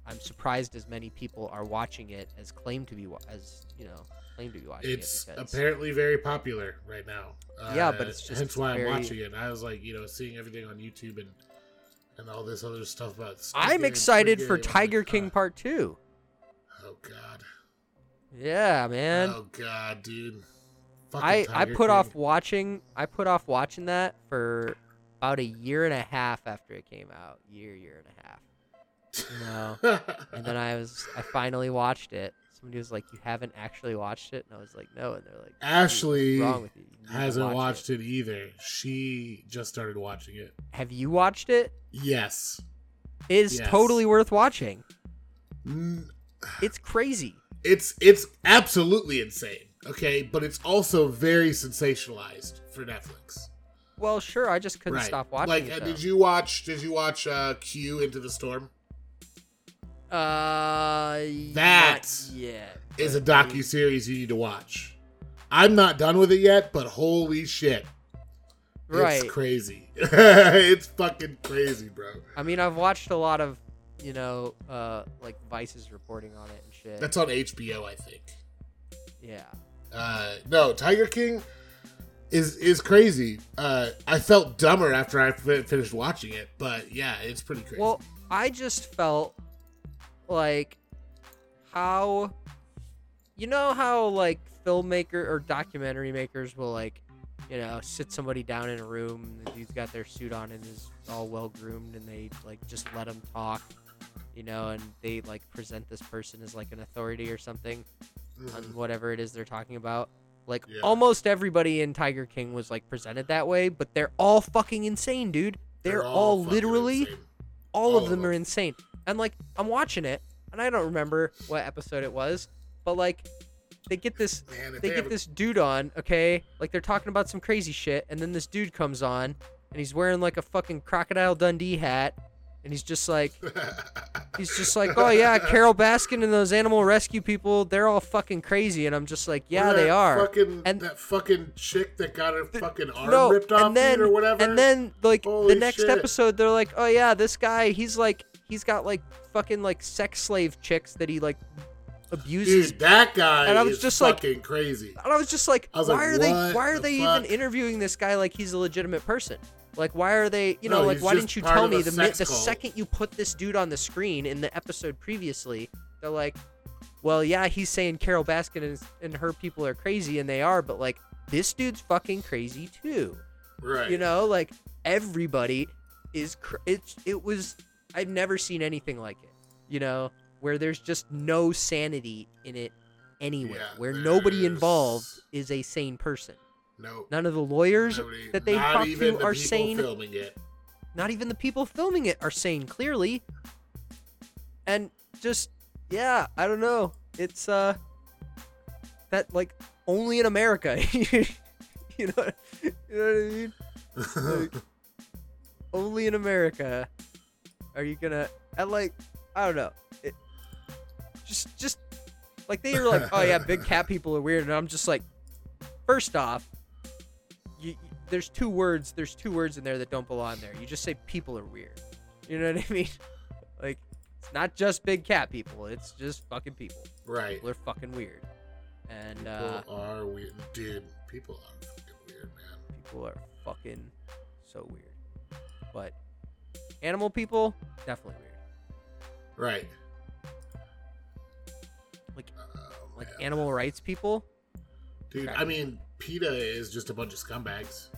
[SPEAKER 1] I'm surprised as many people are watching it as claim to be as you know claim to be watching
[SPEAKER 2] it's
[SPEAKER 1] it. because-
[SPEAKER 2] apparently very popular right now.
[SPEAKER 1] Yeah,
[SPEAKER 2] Uh,
[SPEAKER 1] but it's just
[SPEAKER 2] hence why
[SPEAKER 1] very-
[SPEAKER 2] I'm watching it. I was like, you know, seeing everything on YouTube and and all this other stuff about. Squid
[SPEAKER 1] I'm
[SPEAKER 2] Game,
[SPEAKER 1] excited
[SPEAKER 2] Squid
[SPEAKER 1] for
[SPEAKER 2] Game.
[SPEAKER 1] Tiger
[SPEAKER 2] like,
[SPEAKER 1] King
[SPEAKER 2] "Ah,
[SPEAKER 1] Part Two.
[SPEAKER 2] Oh God.
[SPEAKER 1] Yeah, man.
[SPEAKER 2] oh God, dude. Fucking
[SPEAKER 1] I I put
[SPEAKER 2] King.
[SPEAKER 1] off watching I put off watching that for about a year and a half after it came out. Year, year and a half. You know. and then I was I finally watched it. Somebody was like, "You haven't actually watched it," and I was like, "No," and they're like,
[SPEAKER 2] Ashley
[SPEAKER 1] wrong with you? You
[SPEAKER 2] hasn't
[SPEAKER 1] watch
[SPEAKER 2] watched it. either. She just started watching it.
[SPEAKER 1] Have you watched it?
[SPEAKER 2] Yes.
[SPEAKER 1] It is
[SPEAKER 2] Yes.
[SPEAKER 1] totally worth watching.
[SPEAKER 2] Mm,
[SPEAKER 1] It's crazy.
[SPEAKER 2] It's it's absolutely insane. Okay, but it's also very sensationalized for Netflix.
[SPEAKER 1] Well, sure, I just couldn't stop watching
[SPEAKER 2] like,
[SPEAKER 1] it.
[SPEAKER 2] uh,
[SPEAKER 1] though.
[SPEAKER 2] did you watch? Did you watch uh, Q Into the Storm?
[SPEAKER 1] Uh,
[SPEAKER 2] That
[SPEAKER 1] yeah,
[SPEAKER 2] Is a docu series you need to watch. I'm not done with it yet, but holy shit,
[SPEAKER 1] Right.
[SPEAKER 2] It's crazy. it's fucking crazy, bro.
[SPEAKER 1] I mean, I've watched a lot of, you know, uh, like Vice's reporting on it and shit.
[SPEAKER 2] That's on HBO, I think.
[SPEAKER 1] yeah.
[SPEAKER 2] Uh, no, Tiger King is is crazy. Uh, I felt dumber after I finished watching it, but yeah, it's pretty crazy.
[SPEAKER 1] Well, I just felt like how you know how like filmmaker or documentary makers will like you know sit somebody down in a room the dude's got their suit on and is all well groomed and they like just let him talk you know and they like present this person as like an authority or something on
[SPEAKER 2] Mhm.
[SPEAKER 1] whatever it is they're talking about like
[SPEAKER 2] Yeah.
[SPEAKER 1] almost everybody in tiger king was like presented that way but they're all fucking insane dude they're, all,
[SPEAKER 2] fucking
[SPEAKER 1] literally
[SPEAKER 2] insane.
[SPEAKER 1] all,
[SPEAKER 2] All
[SPEAKER 1] of
[SPEAKER 2] of
[SPEAKER 1] them are insane. And like I'm watching it, and I don't remember what episode it was, but like they get this
[SPEAKER 2] Man, if
[SPEAKER 1] they get this dude on, okay? Like they're talking about some crazy shit, and then this dude comes on, and he's wearing like a fucking crocodile Dundee hat, and he's just like he's just like, oh yeah, Carole Baskin and those animal rescue people, they're all fucking crazy, and I'm just like, yeah, they are.
[SPEAKER 2] Fucking,
[SPEAKER 1] And-
[SPEAKER 2] that fucking chick that got her fucking arm
[SPEAKER 1] no,
[SPEAKER 2] ripped off
[SPEAKER 1] then
[SPEAKER 2] or whatever.
[SPEAKER 1] and then like
[SPEAKER 2] Holy
[SPEAKER 1] the next
[SPEAKER 2] shit.
[SPEAKER 1] episode, they're like, oh yeah, this guy, he's like, he's got like fucking like sex slave chicks that he like abuses.
[SPEAKER 2] dude, that guy
[SPEAKER 1] And I was
[SPEAKER 2] is
[SPEAKER 1] just like-
[SPEAKER 2] fucking crazy.
[SPEAKER 1] And I was just like,
[SPEAKER 2] was
[SPEAKER 1] why
[SPEAKER 2] like,
[SPEAKER 1] are they why are
[SPEAKER 2] the
[SPEAKER 1] they
[SPEAKER 2] fuck?
[SPEAKER 1] even interviewing this guy like he's a legitimate person? Like why are they you
[SPEAKER 2] No,
[SPEAKER 1] know like why didn't you tell me the mi- the second you put this dude on the screen in the episode previously they're like well yeah he's saying Carole Baskin and, and her people are crazy and they are but like this dude's fucking crazy too
[SPEAKER 2] Right.
[SPEAKER 1] you know like everybody is cr- it's it was I've never seen anything like it you know where there's just no sanity in it anywhere
[SPEAKER 2] Yeah,
[SPEAKER 1] where nobody involved is a sane person.
[SPEAKER 2] No.
[SPEAKER 1] none of the lawyers
[SPEAKER 2] nobody-
[SPEAKER 1] that they talk to
[SPEAKER 2] the
[SPEAKER 1] are sane.
[SPEAKER 2] Filming it.
[SPEAKER 1] not even the people filming it are sane clearly. And just yeah i don't know. It's uh that like only in america. You know you know what i mean? Like, only in america are you gonna and like i don't know. It just just like they were like oh yeah big cat people are weird and i'm just like first off you, you- there's two words there's two words in there that don't belong there. You just say people are weird. You know what i mean? Like it's not just big cat people it's just fucking people.
[SPEAKER 2] Right.
[SPEAKER 1] people are fucking weird. And uh
[SPEAKER 2] People are weird, dude. People are fucking weird, man.
[SPEAKER 1] people are fucking so weird. But animal people definitely weird
[SPEAKER 2] Right.
[SPEAKER 1] Like-
[SPEAKER 2] Oh,
[SPEAKER 1] like animal rights people
[SPEAKER 2] dude. I mean, PETA is just a bunch of scumbags.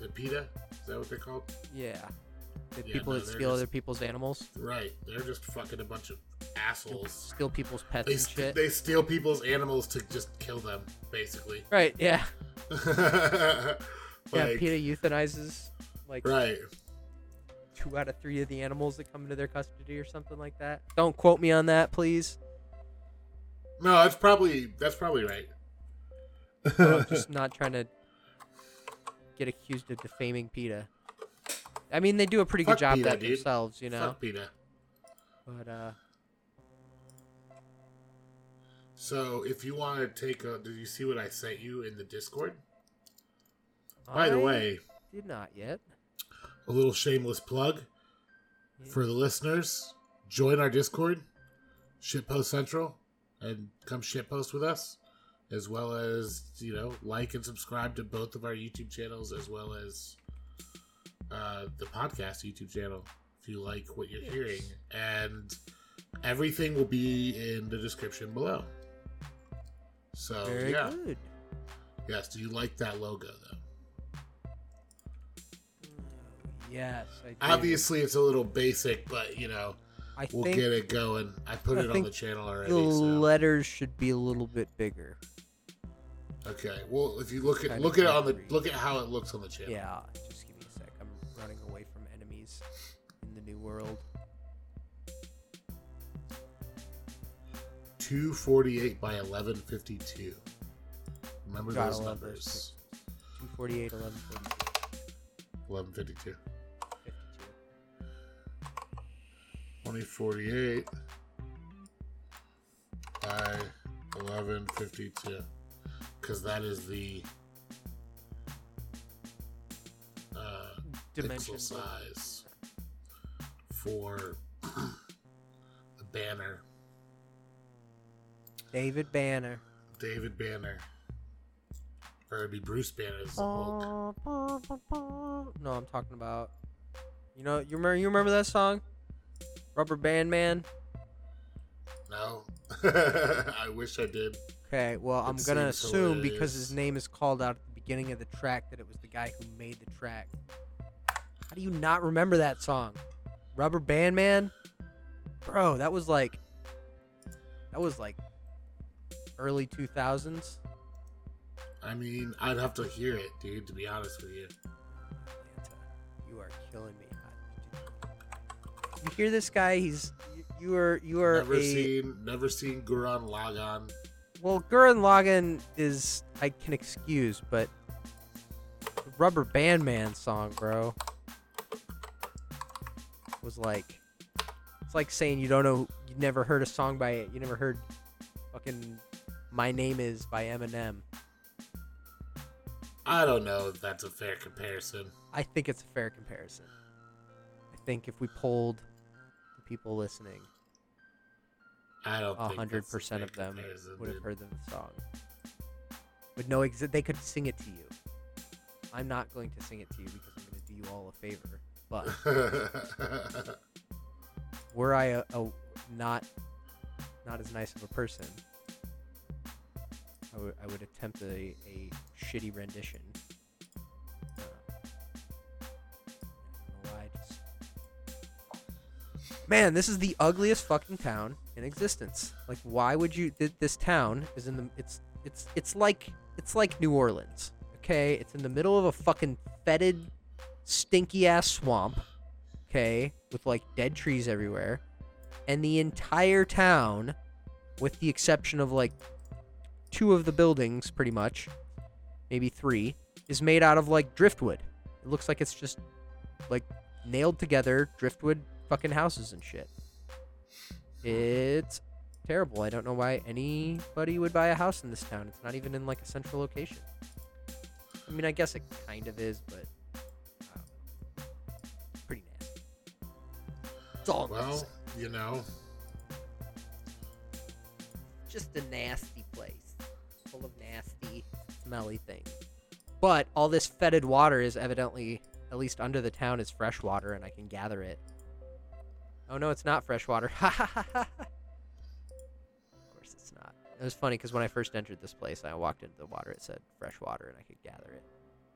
[SPEAKER 2] The PETA is that what they're called?
[SPEAKER 1] yeah the
[SPEAKER 2] Yeah,
[SPEAKER 1] people
[SPEAKER 2] no,
[SPEAKER 1] that steal
[SPEAKER 2] just-
[SPEAKER 1] other people's animals
[SPEAKER 2] Right. They're just fucking a bunch of assholes.
[SPEAKER 1] steal people's pets
[SPEAKER 2] They
[SPEAKER 1] and
[SPEAKER 2] st-
[SPEAKER 1] shit
[SPEAKER 2] they steal people's animals to just kill them, basically.
[SPEAKER 1] right yeah yeah
[SPEAKER 2] Like,
[SPEAKER 1] PETA euthanizes like
[SPEAKER 2] Right.
[SPEAKER 1] Two out of three of the animals that come into their custody or something like that. Don't quote me on that, please.
[SPEAKER 2] No, that's probably that's probably right.
[SPEAKER 1] I'm just not trying to get accused of defaming PETA. I mean, they do a pretty good job
[SPEAKER 2] PETA,
[SPEAKER 1] that
[SPEAKER 2] dude.
[SPEAKER 1] themselves, you know.
[SPEAKER 2] Fuck PETA.
[SPEAKER 1] But uh,
[SPEAKER 2] So if you want to take a, did you see what I sent you in the Discord? By the way,
[SPEAKER 1] did not yet.
[SPEAKER 2] A little shameless plug for the listeners: join our Discord, Shitpost Central, and come shitpost with us, as well as you know like and subscribe to both of our YouTube channels, as well as uh, the podcast YouTube channel if you like what you're hearing, and everything will be in the description below. So
[SPEAKER 1] Very
[SPEAKER 2] yeah,
[SPEAKER 1] good.
[SPEAKER 2] yes. Do you like that logo though?
[SPEAKER 1] Yes.
[SPEAKER 2] Obviously, it's a little basic, but you know,
[SPEAKER 1] I
[SPEAKER 2] we'll
[SPEAKER 1] think,
[SPEAKER 2] get it going. I put
[SPEAKER 1] I
[SPEAKER 2] it on the channel already.
[SPEAKER 1] The
[SPEAKER 2] so.
[SPEAKER 1] letters should be a little bit bigger.
[SPEAKER 2] Okay. Well, if you look at look at on the look at how it looks on the channel.
[SPEAKER 1] Yeah. Just give me a sec. I'm running away from enemies in the new world.
[SPEAKER 2] 248 by 1152. Remember those numbers.
[SPEAKER 1] 248,
[SPEAKER 2] 1152. 1152. 2048 by 1152 because that is the uh,
[SPEAKER 1] dimension
[SPEAKER 2] size for the banner.
[SPEAKER 1] David Banner.
[SPEAKER 2] David Banner. Or it'd be Bruce Banner as the Hulk.
[SPEAKER 1] No, I'm talking about. You know, you remember? You remember that song? Rubber Band Man.
[SPEAKER 2] No. I wish I did.
[SPEAKER 1] Okay, well, I'm gonna
[SPEAKER 2] seems
[SPEAKER 1] assume because his name is called out at the beginning of the track that it was the guy who made the track. How do you not remember that song? Rubber Band Man? Bro, that was like that was like early 2000s.
[SPEAKER 2] I mean, I'd have to hear it, dude, to be honest with you.
[SPEAKER 1] Atlanta, you are killing me. Hear this guy? He's you, are you are
[SPEAKER 2] Never
[SPEAKER 1] a
[SPEAKER 2] seen never seen Gurren Lagann.
[SPEAKER 1] Well, Gurren Lagann is I can excuse, but the Rubber Band Man song, bro, was like it's like saying you don't know you never heard a song by it. You never heard fucking My Name Is by Eminem.
[SPEAKER 2] I don't know if that's a fair comparison.
[SPEAKER 1] I think it's a fair comparison. I think if we polled the people listening,
[SPEAKER 2] I don't
[SPEAKER 1] hundred percent of them would have heard the song. Would know exa- they could sing it to you. I'm not going to sing it to you because I'm going to do you all a favor. But were I a, a not not as nice of a person, I would would attempt a, a shitty rendition. Man, this is the ugliest fucking town in existence. Like, why would you? Th- this town is in the. It's it's it's like it's like New Orleans. Okay, it's in the middle of a fucking fetid, stinky ass swamp. Okay, with like dead trees everywhere, and the entire town, with the exception of like two of the buildings, pretty much, maybe three, is made out of like driftwood. It looks like it's just like nailed together driftwood fucking houses and shit. It's terrible. I don't know why anybody would buy a house in this town. It's not even in like a central location. I mean, I guess it kind of is, but I pretty nasty. It's all
[SPEAKER 2] well, you know,
[SPEAKER 1] just a nasty place full of nasty smelly things but all this fetid water is evidently at least under the town is fresh water and i can gather it oh no it's not fresh water of course it's not it was funny because when i first entered this place i walked into the water it said fresh water and i could gather it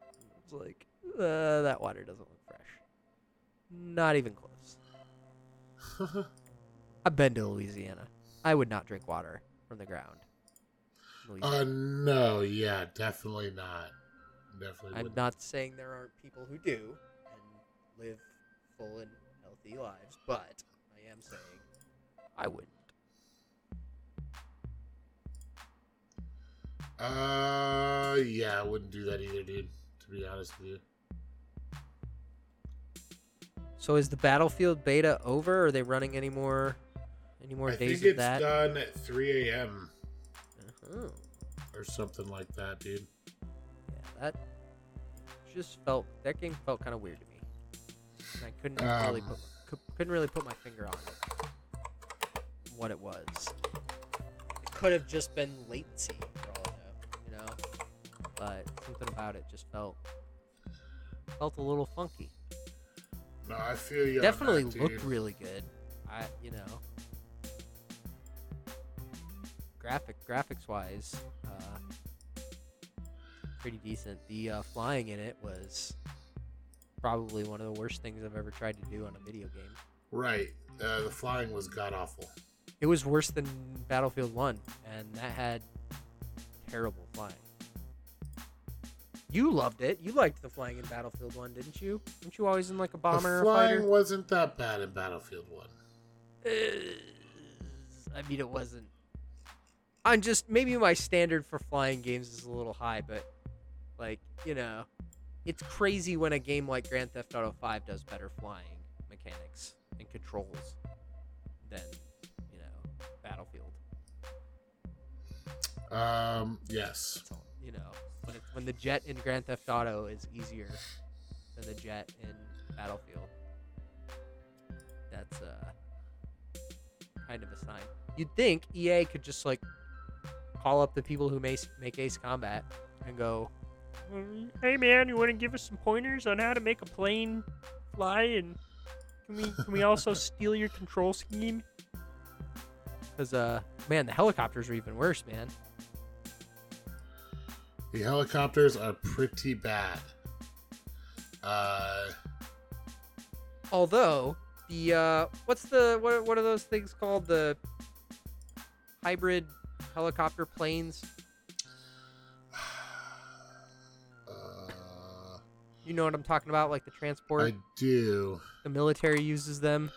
[SPEAKER 1] it was like uh, that water doesn't look fresh not even close i've been to louisiana i would not drink water from the ground Louisiana.
[SPEAKER 2] uh, no, yeah, definitely not. Definitely.
[SPEAKER 1] I'm
[SPEAKER 2] wouldn't.
[SPEAKER 1] not saying there aren't people who do and live full and healthy lives, but am saying I wouldn't.
[SPEAKER 2] Uh, yeah, I wouldn't do that either, dude. To be honest with you.
[SPEAKER 1] So is the Battlefield beta over? Or are they running any more any more
[SPEAKER 2] I
[SPEAKER 1] days
[SPEAKER 2] think it's done at 3 a.m.
[SPEAKER 1] Oh,
[SPEAKER 2] or something like that, dude.
[SPEAKER 1] yeah, that just felt that game felt kind of weird to me. And I couldn't really
[SPEAKER 2] Um.
[SPEAKER 1] put cou- couldn't really put my finger on it. What it was. It could have just been latency for all I know, you know. But something about it just felt felt a little funky.
[SPEAKER 2] No, I feel you.
[SPEAKER 1] Definitely
[SPEAKER 2] that,
[SPEAKER 1] looked really good. I, you know, graphic graphics wise, uh, pretty decent. The uh, flying in it was probably one of the worst things I've ever tried to do on a video game.
[SPEAKER 2] Right. Uh, the flying was god awful.
[SPEAKER 1] It was worse than Battlefield One, and that had terrible flying. You loved it. You liked the flying in Battlefield One, didn't you? Weren't you always in like a bomber
[SPEAKER 2] the flying
[SPEAKER 1] fighter?
[SPEAKER 2] wasn't that bad in Battlefield One.
[SPEAKER 1] Uh, I mean, it wasn't. I'm just maybe my standard for flying games is a little high, but like you know, it's crazy when a game like Grand Theft Auto 5 does better flying mechanics controls than you know Battlefield.
[SPEAKER 2] Um, yes.
[SPEAKER 1] You know, when it, when the jet in Grand Theft Auto is easier than the jet in Battlefield, that's uh kind of a sign. You'd think EA could just like call up the people who make make Ace Combat and go, "Mm, "Hey man, you want to give us some pointers on how to make a plane fly and can we can we also steal your control scheme?" Because uh, man, the helicopters are even worse, man.
[SPEAKER 2] The helicopters are pretty bad. Uh,
[SPEAKER 1] Although the uh, what's the what what are those things called the hybrid helicopter planes?
[SPEAKER 2] uh,
[SPEAKER 1] You know what I'm talking about, like the transport.
[SPEAKER 2] I do.
[SPEAKER 1] The military uses them,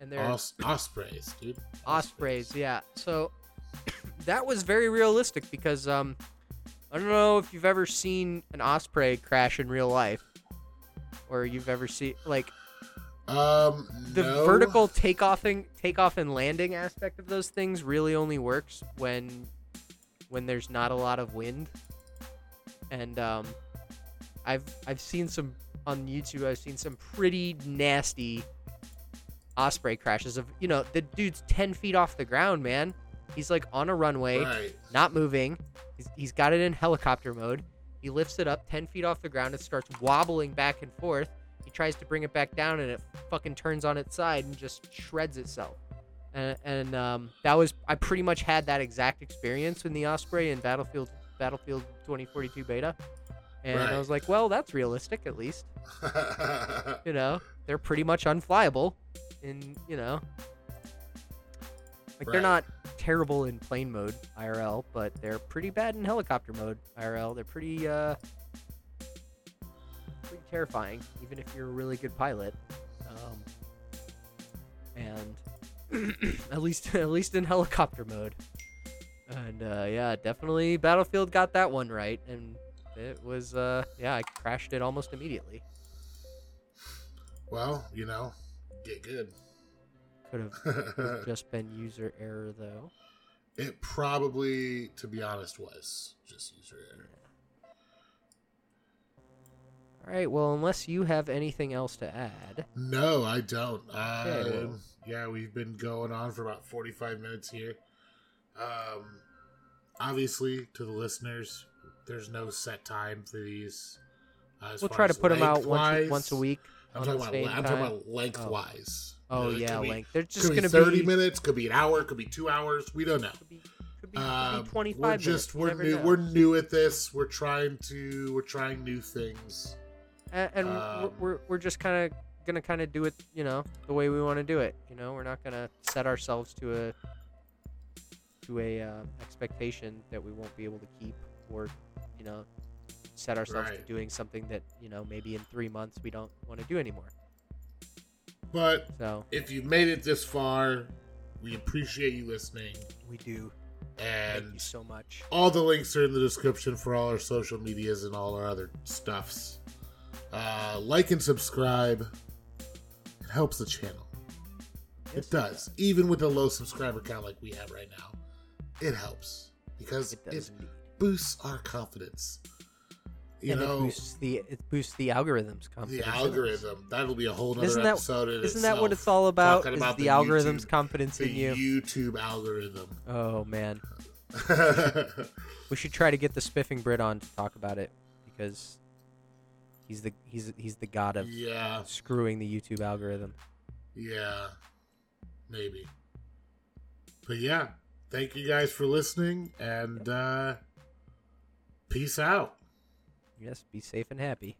[SPEAKER 1] and they're
[SPEAKER 2] Os- ospreys, dude.
[SPEAKER 1] ospreys. Yeah. So that was very realistic because um, I don't know if you've ever seen an osprey crash in real life, or you've ever seen like
[SPEAKER 2] Um,
[SPEAKER 1] the
[SPEAKER 2] no.
[SPEAKER 1] vertical takeoffing takeoff and landing aspect of those things really only works when when there's not a lot of wind and um i've i've seen some on youtube i've seen some pretty nasty osprey crashes of you know the dude's 10 feet off the ground man he's like on a runway
[SPEAKER 2] Right.
[SPEAKER 1] not moving. He's, he's got it in helicopter mode. He lifts it up 10 feet off the ground. It starts wobbling back and forth. He tries to bring it back down and it fucking turns on its side and just shreds itself. And, and um, that was, I pretty much had that exact experience in the Osprey in Battlefield Battlefield 2042 beta. And I was like, well, that's realistic at least. You know, they're pretty much unflyable. In, you know, like they're not terrible in plane mode IRL, but they're pretty bad in helicopter mode IRL. They're pretty uh pretty terrifying, even if you're a really good pilot. Um, and at least at least in helicopter mode. And uh, yeah, definitely Battlefield got that one right, and it was uh yeah I crashed it almost immediately.
[SPEAKER 2] well, you know, get good.
[SPEAKER 1] Could have just been user error though.
[SPEAKER 2] it probably, to be honest, was just user error.
[SPEAKER 1] All right, well, unless you have anything else to add,
[SPEAKER 2] No, I don't.
[SPEAKER 1] Okay, well-
[SPEAKER 2] Um, yeah, we've been going on for about 45 minutes here. Um, obviously, to the listeners, there's no set time for these. Uh,
[SPEAKER 1] we'll try to put them out once once a week.
[SPEAKER 2] I'm talking about. I'm talking about lengthwise.
[SPEAKER 1] Oh
[SPEAKER 2] You know,
[SPEAKER 1] yeah,
[SPEAKER 2] be-
[SPEAKER 1] length. They're just
[SPEAKER 2] gonna be 30
[SPEAKER 1] be
[SPEAKER 2] minutes, could be an hour, could be two hours. We don't know.
[SPEAKER 1] could be could be,
[SPEAKER 2] Um,
[SPEAKER 1] be 25
[SPEAKER 2] we're just
[SPEAKER 1] you
[SPEAKER 2] we're new,
[SPEAKER 1] know.
[SPEAKER 2] we're new at this. We're trying to we're trying new things.
[SPEAKER 1] and, and
[SPEAKER 2] um,
[SPEAKER 1] we're, we're we're just kind of gonna kind of do it, you know, the way we want to do it. You know, we're not gonna set ourselves to a to a um, expectation that we won't be able to keep, or you know, set ourselves
[SPEAKER 2] Right.
[SPEAKER 1] to doing something that you know maybe in three months we don't want to do anymore.
[SPEAKER 2] But
[SPEAKER 1] So
[SPEAKER 2] if you made it this far, we appreciate you listening.
[SPEAKER 1] we do. Thank you
[SPEAKER 2] And
[SPEAKER 1] so much.
[SPEAKER 2] all the links are in the description for all our social medias and all our other stuffs. Uh, like and subscribe. It helps the channel.
[SPEAKER 1] Yes,
[SPEAKER 2] it does. Even with a low subscriber count like we have right now, it helps because
[SPEAKER 1] It
[SPEAKER 2] it. Boosts our confidence. You
[SPEAKER 1] and
[SPEAKER 2] know,
[SPEAKER 1] it boosts the it boosts the algorithms.
[SPEAKER 2] the
[SPEAKER 1] confidence in us.
[SPEAKER 2] algorithm. That'll be a whole other
[SPEAKER 1] Isn't that-
[SPEAKER 2] episode.
[SPEAKER 1] Isn't that what it's all about? Is
[SPEAKER 2] about
[SPEAKER 1] the,
[SPEAKER 2] the
[SPEAKER 1] algorithm's
[SPEAKER 2] YouTube-
[SPEAKER 1] confidence in you?
[SPEAKER 2] YouTube algorithm.
[SPEAKER 1] Oh man, we should try to get the spiffing Brit on to talk about it because he's the he's he's the god of
[SPEAKER 2] yeah,
[SPEAKER 1] screwing the YouTube algorithm.
[SPEAKER 2] yeah, maybe. But yeah, thank you guys for listening and uh peace out.
[SPEAKER 1] Yes, be safe and happy.